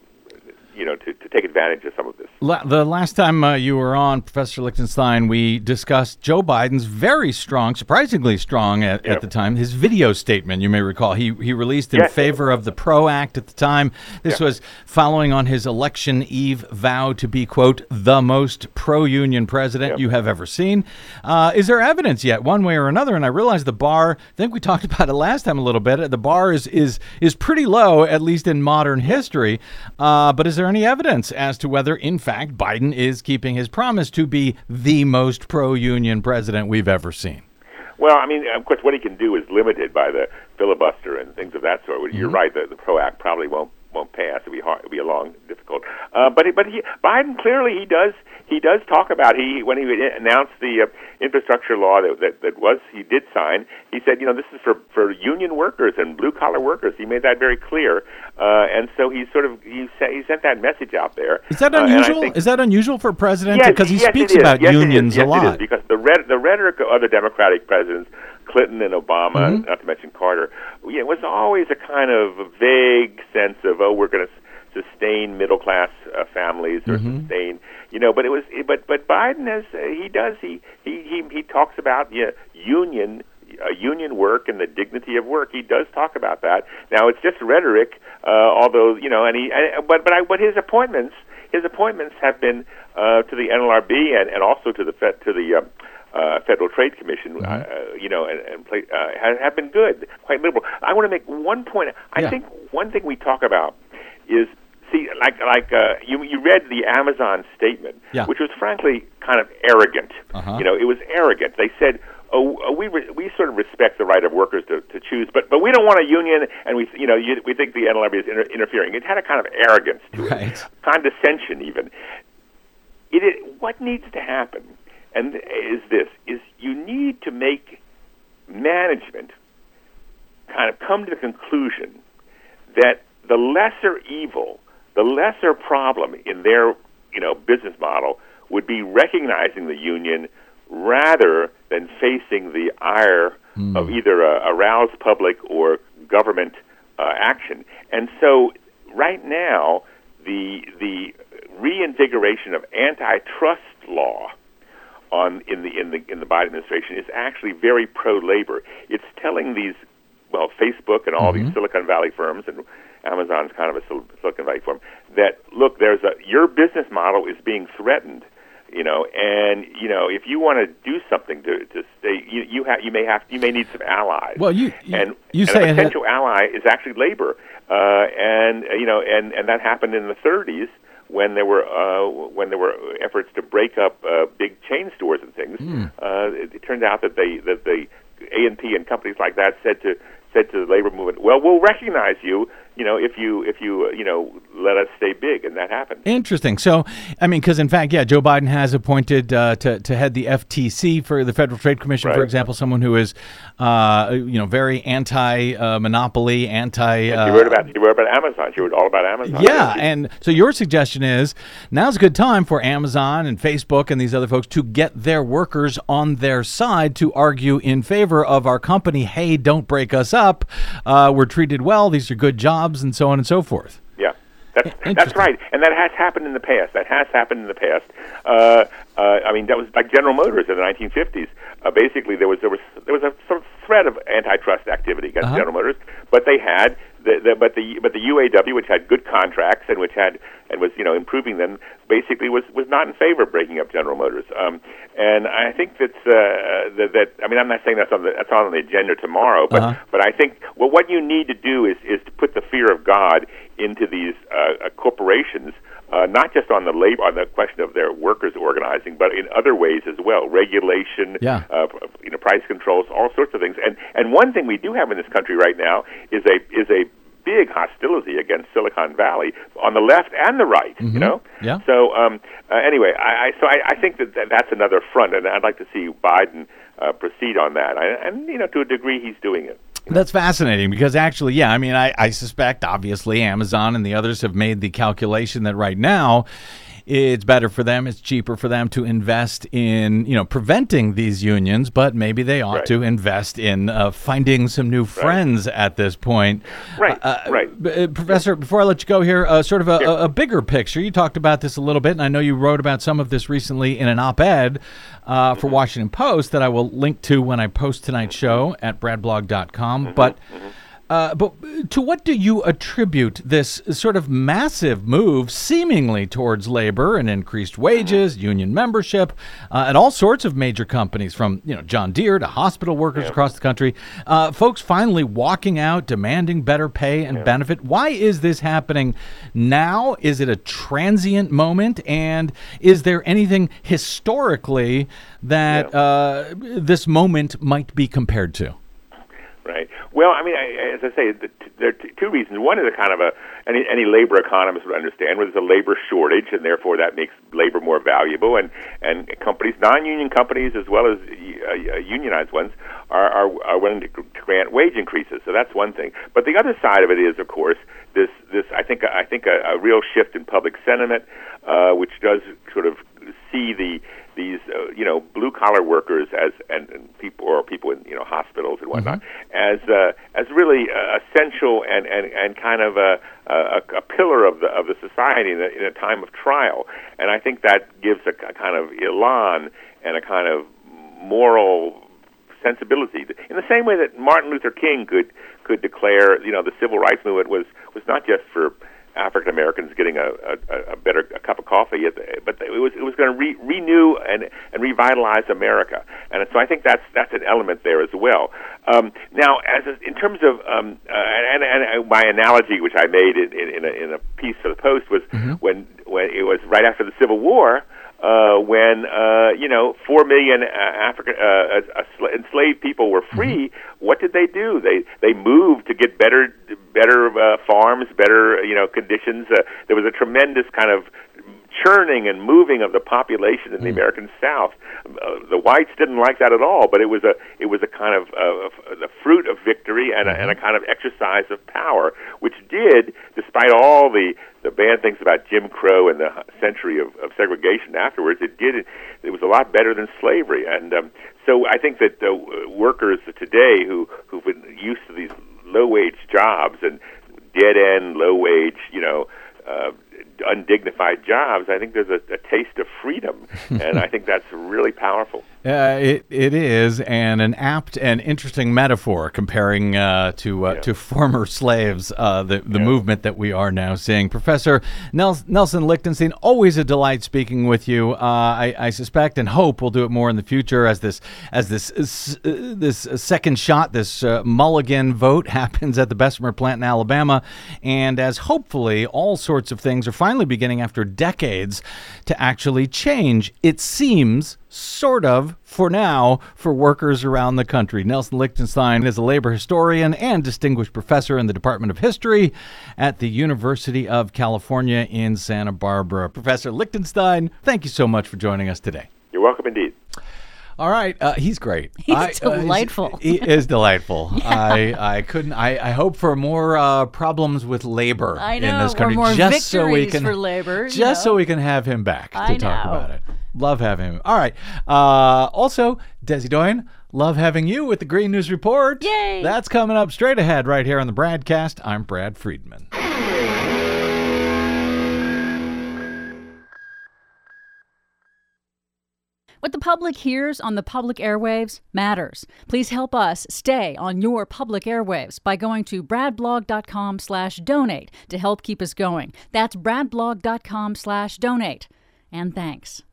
you know to, to take advantage of some of this. La- the last time uh, you were on, Professor Lichtenstein, we discussed Joe Biden's very strong, surprisingly strong at, Yep. at the time, his video statement. You may recall he he released in Yes. favor of the PRO Act at the time. This Yeah. was following on his election eve vow to be quote the most pro-union president Yep. you have ever seen. Uh, is there evidence yet, one way or another? And I realize the bar. I think we talked about it last time a little bit. The bar is is is pretty low, at least in modern history. Uh, but is there any evidence as to whether, in fact, Biden is keeping his promise to be the most pro-union president we've ever seen? Well, I mean, of course, what he can do is limited by the filibuster and things of that sort. Mm-hmm. You're right; the, the PRO Act probably won't won't pass. It'll be hard. It'll be a long, difficult. Uh, but but he, Biden clearly he does he does talk about he when he announced the uh, infrastructure law that, that that was he did sign. He said, you know, this is for for union workers and blue collar workers. He made that very clear, uh, and so he sort of he sa- he sent that message out there. Is that Uh, unusual? think- is that unusual for a president? Yes, Because he yes, speaks about Yes, it unions a it lot. because the red, the rhetoric of other Democratic presidents, Clinton and Obama, Mm-hmm. not to mention Carter, yeah, was always a kind of vague sense of oh, we're going to sustain middle class uh, families or Mm-hmm. sustain, you know. But it was, but but Biden has uh, he does he he he, he talks about yeah, union. Uh, union work and the dignity of work. He does talk about that. Now it's just rhetoric, uh, although you know, and he. And, but but I, but his appointments, his appointments have been uh, to the NLRB and, and also to the Fed, to the um, uh, Federal Trade Commission. Uh, you know, and, and play, uh, have, have been good, quite liberal. I want to make one point. I Yeah. think one thing we talk about is see, like like uh, you you read the Amazon statement, Yeah. which was frankly kind of arrogant. Uh-huh. You know, it was arrogant. They said. Oh, uh, we re- we sort of respect the right of workers to, to choose, but but we don't want a union, and we you know you, we think the NLRB is inter- interfering. It had a kind of arrogance to it, condescension even. It is, what needs to happen, and is this: is you need to make management kind of come to the conclusion that the lesser evil, the lesser problem in their you know business model would be recognizing the union rather than facing the ire of either a aroused public or government uh, action. And so, right now, the the reinvigoration of antitrust law on in the in the in the Biden administration is actually very pro labor. It's telling these well Facebook and all these Silicon Valley firms and Amazon's kind of a Sil- Silicon Valley firm that look there's a your business model is being threatened. You know, and you know, if you want to do something to to stay, you you have you may have you may need some allies. Well, you- you- and you and say a ha- potential ally is actually labor, uh, and you know, and and that happened in the 30s when there were uh, when there were efforts to break up uh, big chain stores and things. Hmm. Uh, it, it turned out that they that the A and P and companies like that said to said to the labor movement, "Well, we'll recognize you, you know, if you if you uh, you know let us stay big," and that happened. Interesting. So, I mean, because in fact, yeah, Joe Biden has appointed uh, to to head the FTC for the Federal Trade Commission, for example, someone who is, uh, you know, very anti-monopoly, anti. Uh, she wrote about she wrote about Amazon. She wrote all about Amazon. yeah, and so your suggestion is now's a good time for Amazon and Facebook and these other folks to get their workers on their side to argue in favor of our company. Hey, don't break us up. Uh, we're treated well. These are good jobs, and so on and so forth. Yeah, that's that's right, and that has happened in the past. That has happened in the past. Uh, uh, I mean, that was like General Motors in the 1950s. Uh, basically, there was there was there was a sort of threat of antitrust activity against Uh-huh. General Motors, but they had the, the but the but the UAW, which had good contracts and which had and was you know improving them, basically was was not in favor of breaking up General Motors. Um, and I think that's uh, that, that I mean I'm not saying that's on the that's on the agenda tomorrow, but Uh-huh. but I think well what you need to do is is to put the fear of God into these uh, uh, corporations. Uh, not just on the labor, on the question of their workers organizing, but in other ways as well. Regulation, Yeah. uh, you know, price controls, all sorts of things. And and one thing we do have in this country right now is a is a big hostility against Silicon Valley on the left and the right. You know. Yeah. So um, uh, anyway, I, I so I, I think that, that that's another front, and I'd like to see Biden uh, proceed on that. I, and you know, to a degree, he's doing it. That's fascinating because actually, yeah, I mean, I, I suspect obviously Amazon and the others have made the calculation that right now it's better for them, it's cheaper for them to invest in, you know, preventing these unions, but maybe they ought Right. to invest in uh, finding some new friends at this point. Right, Uh, right. b- uh, Professor, before I let you go here, uh, sort of a, Yeah. a, bigger picture. You talked about this a little bit, and I know you wrote about some of this recently in an op-ed uh, Mm-hmm. for Washington Post that I will link to when I post tonight's show at bradblog.com. Mm-hmm. But uh, but to what do you attribute this sort of massive move, seemingly towards labor and increased wages, union membership, uh, at all sorts of major companies, from you know John Deere to hospital workers across the country, uh, folks finally walking out, demanding better pay and benefit? Why is this happening now? Is it a transient moment, and is there anything historically that uh, this moment might be compared to? Right. Well, I mean, I, as I say, the, there are t- two reasons. One is a kind of a any any labor economist would understand where there's a labor shortage, and therefore that makes labor more valuable. And and companies, non-union companies as well as uh, uh, unionized ones, are, are are willing to, to grant wage increases. So that's one thing. But the other side of it is, of course, this this I think I think a, a real shift in public sentiment, uh, which does sort of see the these uh, you know blue collar workers as and, and people or people in you know hospitals and whatnot as uh, as really uh, essential and, and, and kind of a, a, a pillar of the of the society in a, in a time of trial. And I think that gives a, a kind of elan and a kind of moral sensibility. In the same way that Martin Luther King could could declare you know the civil rights movement was was not just for African Americans getting a, a, a better a cup of coffee, but it was it was going to re, renew and and revitalize America, and so I think that's that's an element there as well. Um, now, as a, in terms of um, uh, and, and, my analogy, which I made in, in, in, a, in a piece for the Post, was when when it was right after the Civil War. Uh, when uh, you know four million uh, African uh, uh, sla- enslaved people were free, what did they do? They they moved to get better better uh, farms, better you know conditions. Uh, there was a tremendous kind of churning and moving of the population in the American South. Uh, the whites didn't like that at all, but it was a it was a kind of uh, the fruit of victory and a, and a kind of exercise of power, which did, despite all the the bad things about Jim Crow and the century of, of segregation afterwards, it did it was a lot better than slavery. And um, so I think that uh, workers today who who've been used to these low wage jobs and dead end low wage, you know. Uh, undignified jobs, I think there's a, a taste of freedom, and I think that's really powerful. Uh, it it is, and an apt and interesting metaphor comparing uh, to uh, to former slaves, uh, the the movement that we are now seeing. Professor Nels- Nelson Lichtenstein, always a delight speaking with you. Uh, I, I suspect and hope we'll do it more in the future as this as this uh, this second shot, this uh, Mulligan vote happens at the Bessemer plant in Alabama, and as hopefully all sorts of things are finally beginning after decades to actually change. It seems sort of, for now, for workers around the country. Nelson Lichtenstein is a labor historian and distinguished professor in the Department of History at the University of California in Santa Barbara. Professor Lichtenstein, thank you so much for joining us today. You're welcome indeed. All right, uh, he's great. He's I- uh, delightful. he is delightful. I I couldn't. I, I hope for more uh, problems with labor I in know, this country, just so we can for labor, you just so we can have him back to I talk know. about it. Love having him. All right. Uh, also, Desi Doyen, love having you with the Green News Report. Yay! That's coming up straight ahead right here on the BradCast. I'm Brad Friedman. What the public hears on the public airwaves matters. Please help us stay on your public airwaves by going to bradblog.com slash donate to help keep us going. That's bradblog.com slash donate. And thanks.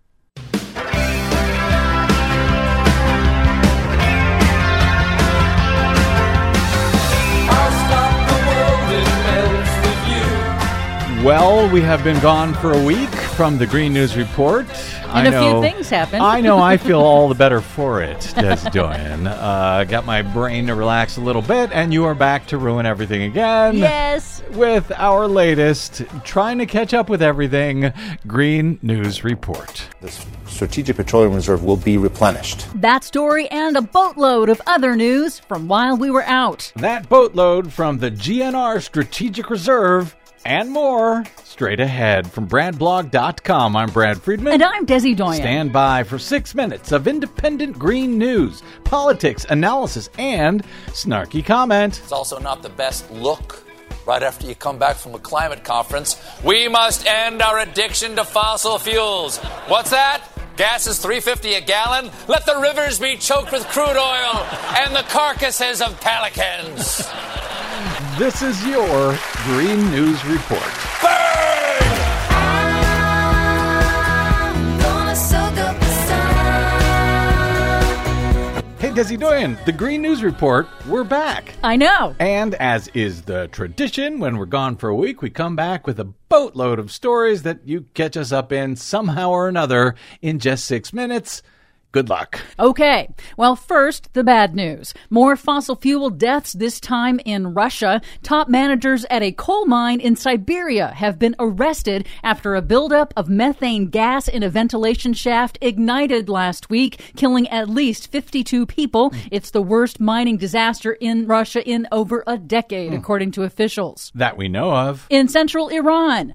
Well, we have been gone for a week from the Green News Report. And I a few things happened. I know I feel all the better for it, Des Doyen. Uh, got my brain to relax a little bit, and you are back to ruin everything again. Yes. With our latest, trying to catch up with everything, Green News Report. The Strategic Petroleum Reserve will be replenished. That story and a boatload of other news from while we were out. That boatload from the GNR Strategic Reserve and more straight ahead from BradBlog.com. I'm Brad Friedman. And I'm Desi Doyen. Stand by for six minutes of independent green news, politics, analysis, and snarky comment. It's also not the best look right after you come back from a climate conference. We must end our addiction to fossil fuels. What's that? Gas is 350 a gallon. Let the rivers be choked with crude oil and the carcasses of pelicans. This is your Green News Report. Hey, Desi Doyen, the Green News Report, we're back. I know. And as is the tradition, when we're gone for a week, we come back with a boatload of stories that you catch us up in somehow or another in just six minutes. Good luck. Okay. Well, first, the bad news. More fossil fuel deaths, this time in Russia. Top managers at a coal mine in Siberia have been arrested after a buildup of methane gas in a ventilation shaft ignited last week, killing at least 52 people. It's the worst mining disaster in Russia in over a decade, hmm. according to officials. That we know of. In central Iran,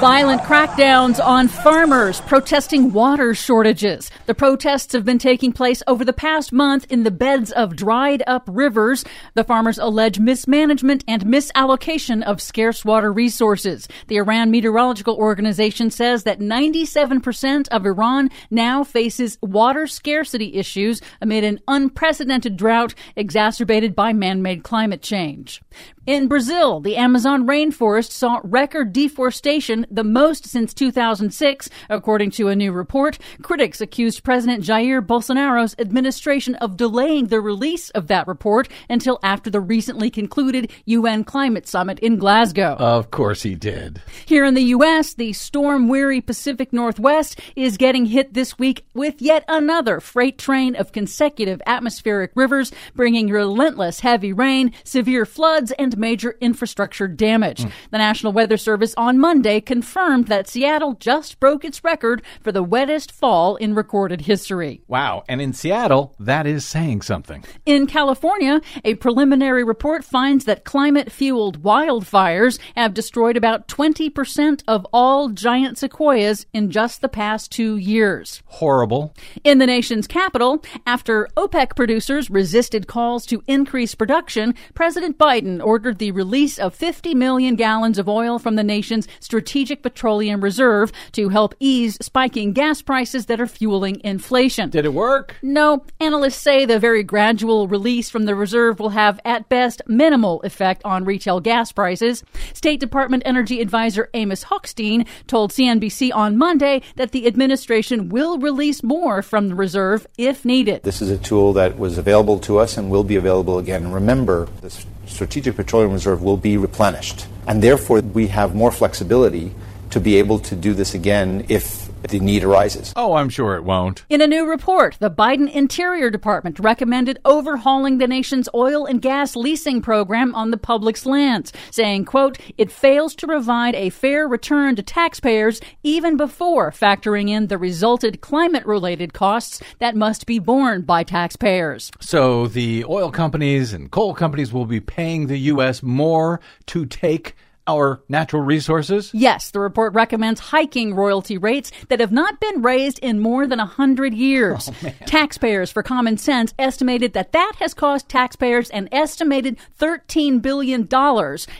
Violent crackdowns on farmers protesting water shortages. The protests have been taking place over the past month in the beds of dried up rivers. The farmers allege mismanagement and misallocation of scarce water resources. The Iran Meteorological Organization says that 97% of Iran now faces water scarcity issues amid an unprecedented drought exacerbated by man-made climate change. In Brazil, the Amazon rainforest saw record deforestation, the most since 2006, according to a new report. Critics accused President Jair Bolsonaro's administration of delaying the release of that report until after the recently concluded UN climate summit in Glasgow. Of course he did. Here in the U.S., the storm weary Pacific Northwest is getting hit this week with yet another freight train of consecutive atmospheric rivers, bringing relentless heavy rain, severe floods, and major infrastructure damage. Hmm. The National Weather Service on Monday confirmed that Seattle just broke its record for the wettest fall in recorded history. Wow. And in Seattle, that is saying something. In California, a preliminary report finds that climate fueled wildfires have destroyed about 20% of all giant sequoias in just the past two years. Horrible. In the nation's capital, after OPEC producers resisted calls to increase production, President Biden ordered the release of 50 million gallons of oil from the nation's strategic petroleum reserve to help ease spiking gas prices that are fueling inflation. Did it work? No, analysts say the very gradual release from the reserve will have, at best, minimal effect on retail gas prices. State Department Energy Advisor Amos Hochstein told CNBC on Monday that the administration will release more from the reserve if needed. This is a tool that was available to us and will be available again. Remember, the S- Strategic Petroleum Reserve will be replenished, and therefore we have more flexibility to be able to do this again if the need arises. Oh, I'm sure it won't. In a new report, the Biden Interior Department recommended overhauling the nation's oil and gas leasing program on the public's lands, saying, quote, it fails to provide a fair return to taxpayers even before factoring in the resulted climate related costs that must be borne by taxpayers. So the oil companies and coal companies will be paying the U.S. more to take our natural resources? Yes, the report recommends hiking royalty rates that have not been raised in more than a hundred years. Oh, taxpayers for Common Sense estimated that that has cost taxpayers an estimated $13 billion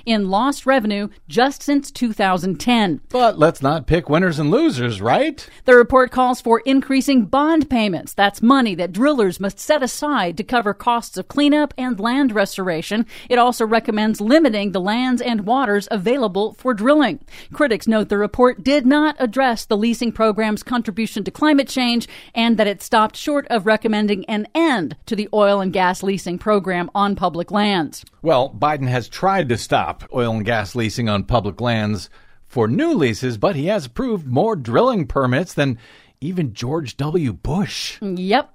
in lost revenue just since 2010. But let's not pick winners and losers, right? The report calls for increasing bond payments. That's money that drillers must set aside to cover costs of cleanup and land restoration. It also recommends limiting the lands and waters available for drilling. Critics note the report did not address the leasing program's contribution to climate change and that it stopped short of recommending an end to the oil and gas leasing program on public lands. Well, Biden has tried to stop oil and gas leasing on public lands for new leases, but he has approved more drilling permits than even George W. Bush. Yep.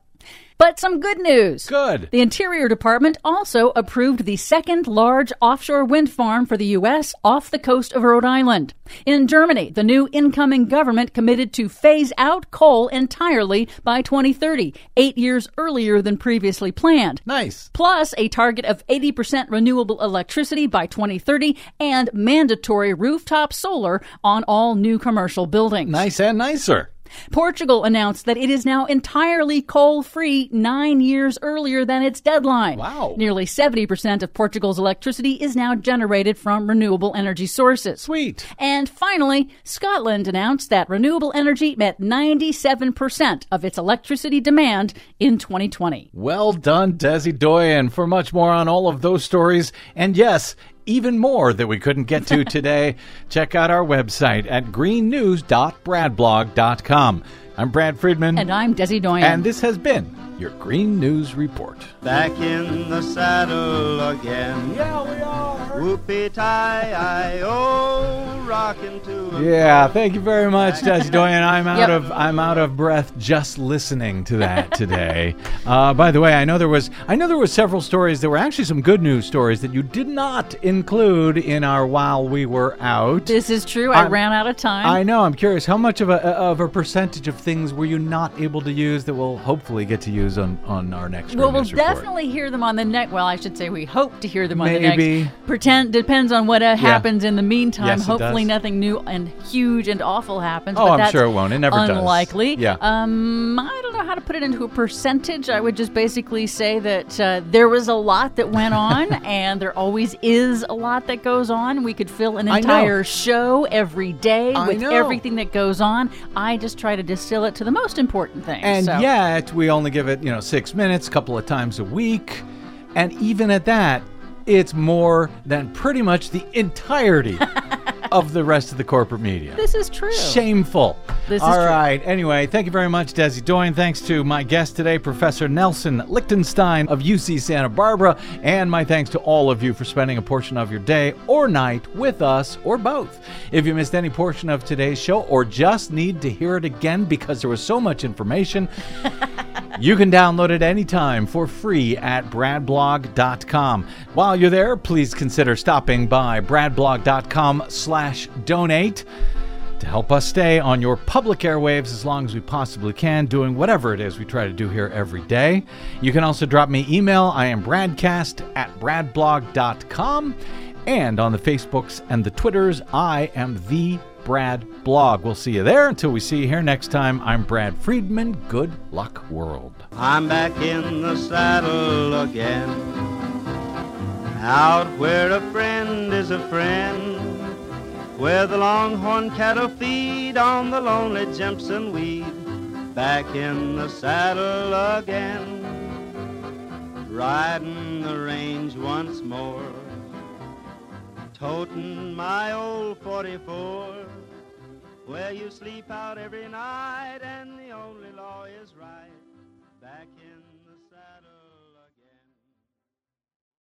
But some good news. Good. The Interior Department also approved the second large offshore wind farm for the U.S. off the coast of Rhode Island. In Germany, the new incoming government committed to phase out coal entirely by 2030, eight years earlier than previously planned. Nice. Plus, a target of 80% renewable electricity by 2030 and mandatory rooftop solar on all new commercial buildings. Nice and nicer. Portugal announced that it is now entirely coal free nine years earlier than its deadline. Wow. Nearly 70% of Portugal's electricity is now generated from renewable energy sources. Sweet. And finally, Scotland announced that renewable energy met 97% of its electricity demand in 2020. Well done, Desi Doyen. For much more on all of those stories, and yes, even more that we couldn't get to today, check out our website at greennews.bradblog.com. I'm Brad Friedman. And I'm Desi Doyen. And this has been your Green News Report. Back in the saddle again. Yeah, we are. Whoopie tie I oh rockin' to a Yeah, thank you very much, Desi Doyen. I'm out Yep. of I'm out of breath just listening to that today. uh, by the way, I know there was I know there were several stories. There were actually some good news stories that you did not include in our while we were out. this is true. I I'm- ran out of time. I know. I'm curious. How much of a of a percentage of things were you not able to use that we'll hopefully get to use on on our next? Well, we'll report? definitely hear them on the next. Well, I should say we hope to hear them on the Maybe. next. Pretend depends on what uh, happens in the meantime. Yes, Hopefully, nothing new and huge and awful happens. Oh, but I'm that's sure it won't. It never does. unlikely. Yeah. Um, I don't know how to put it into a percentage. I would just basically say that uh, there was a lot that went on, and there always is a lot that goes on. We could fill an entire show every day I with know. everything that goes on. I just try to distill it to the most important things. And so. yet, we only give it, you know, six minutes, a couple of times a week. And even at that, it's more than pretty much the entirety of the rest of the corporate media. This is true. Shameful. This is All right. Anyway, thank you very much, Desi Doyen. Thanks to my guest today, Professor Nelson Lichtenstein of UC Santa Barbara. And my thanks to all of you for spending a portion of your day or night with us or both. If you missed any portion of today's show or just need to hear it again because there was so much information, you can download it anytime for free at bradblog.com. While you're there, please consider stopping by bradblog.com slash donate to help us stay on your public airwaves as long as we possibly can, doing whatever it is we try to do here every day. You can also drop me email. I am bradcast at bradblog.com. And on the Facebooks and the Twitters, I am the Brad Blog. We'll see you there. Until we see you here next time, I'm Brad Friedman. Good luck, world. I'm back in the saddle again. Out where a friend is a friend. Where the longhorn cattle feed on the lonely Jimson weed. Back in the saddle again. Riding the range once more. Toting my old 44. Where you sleep out every night and the only law is right. Back in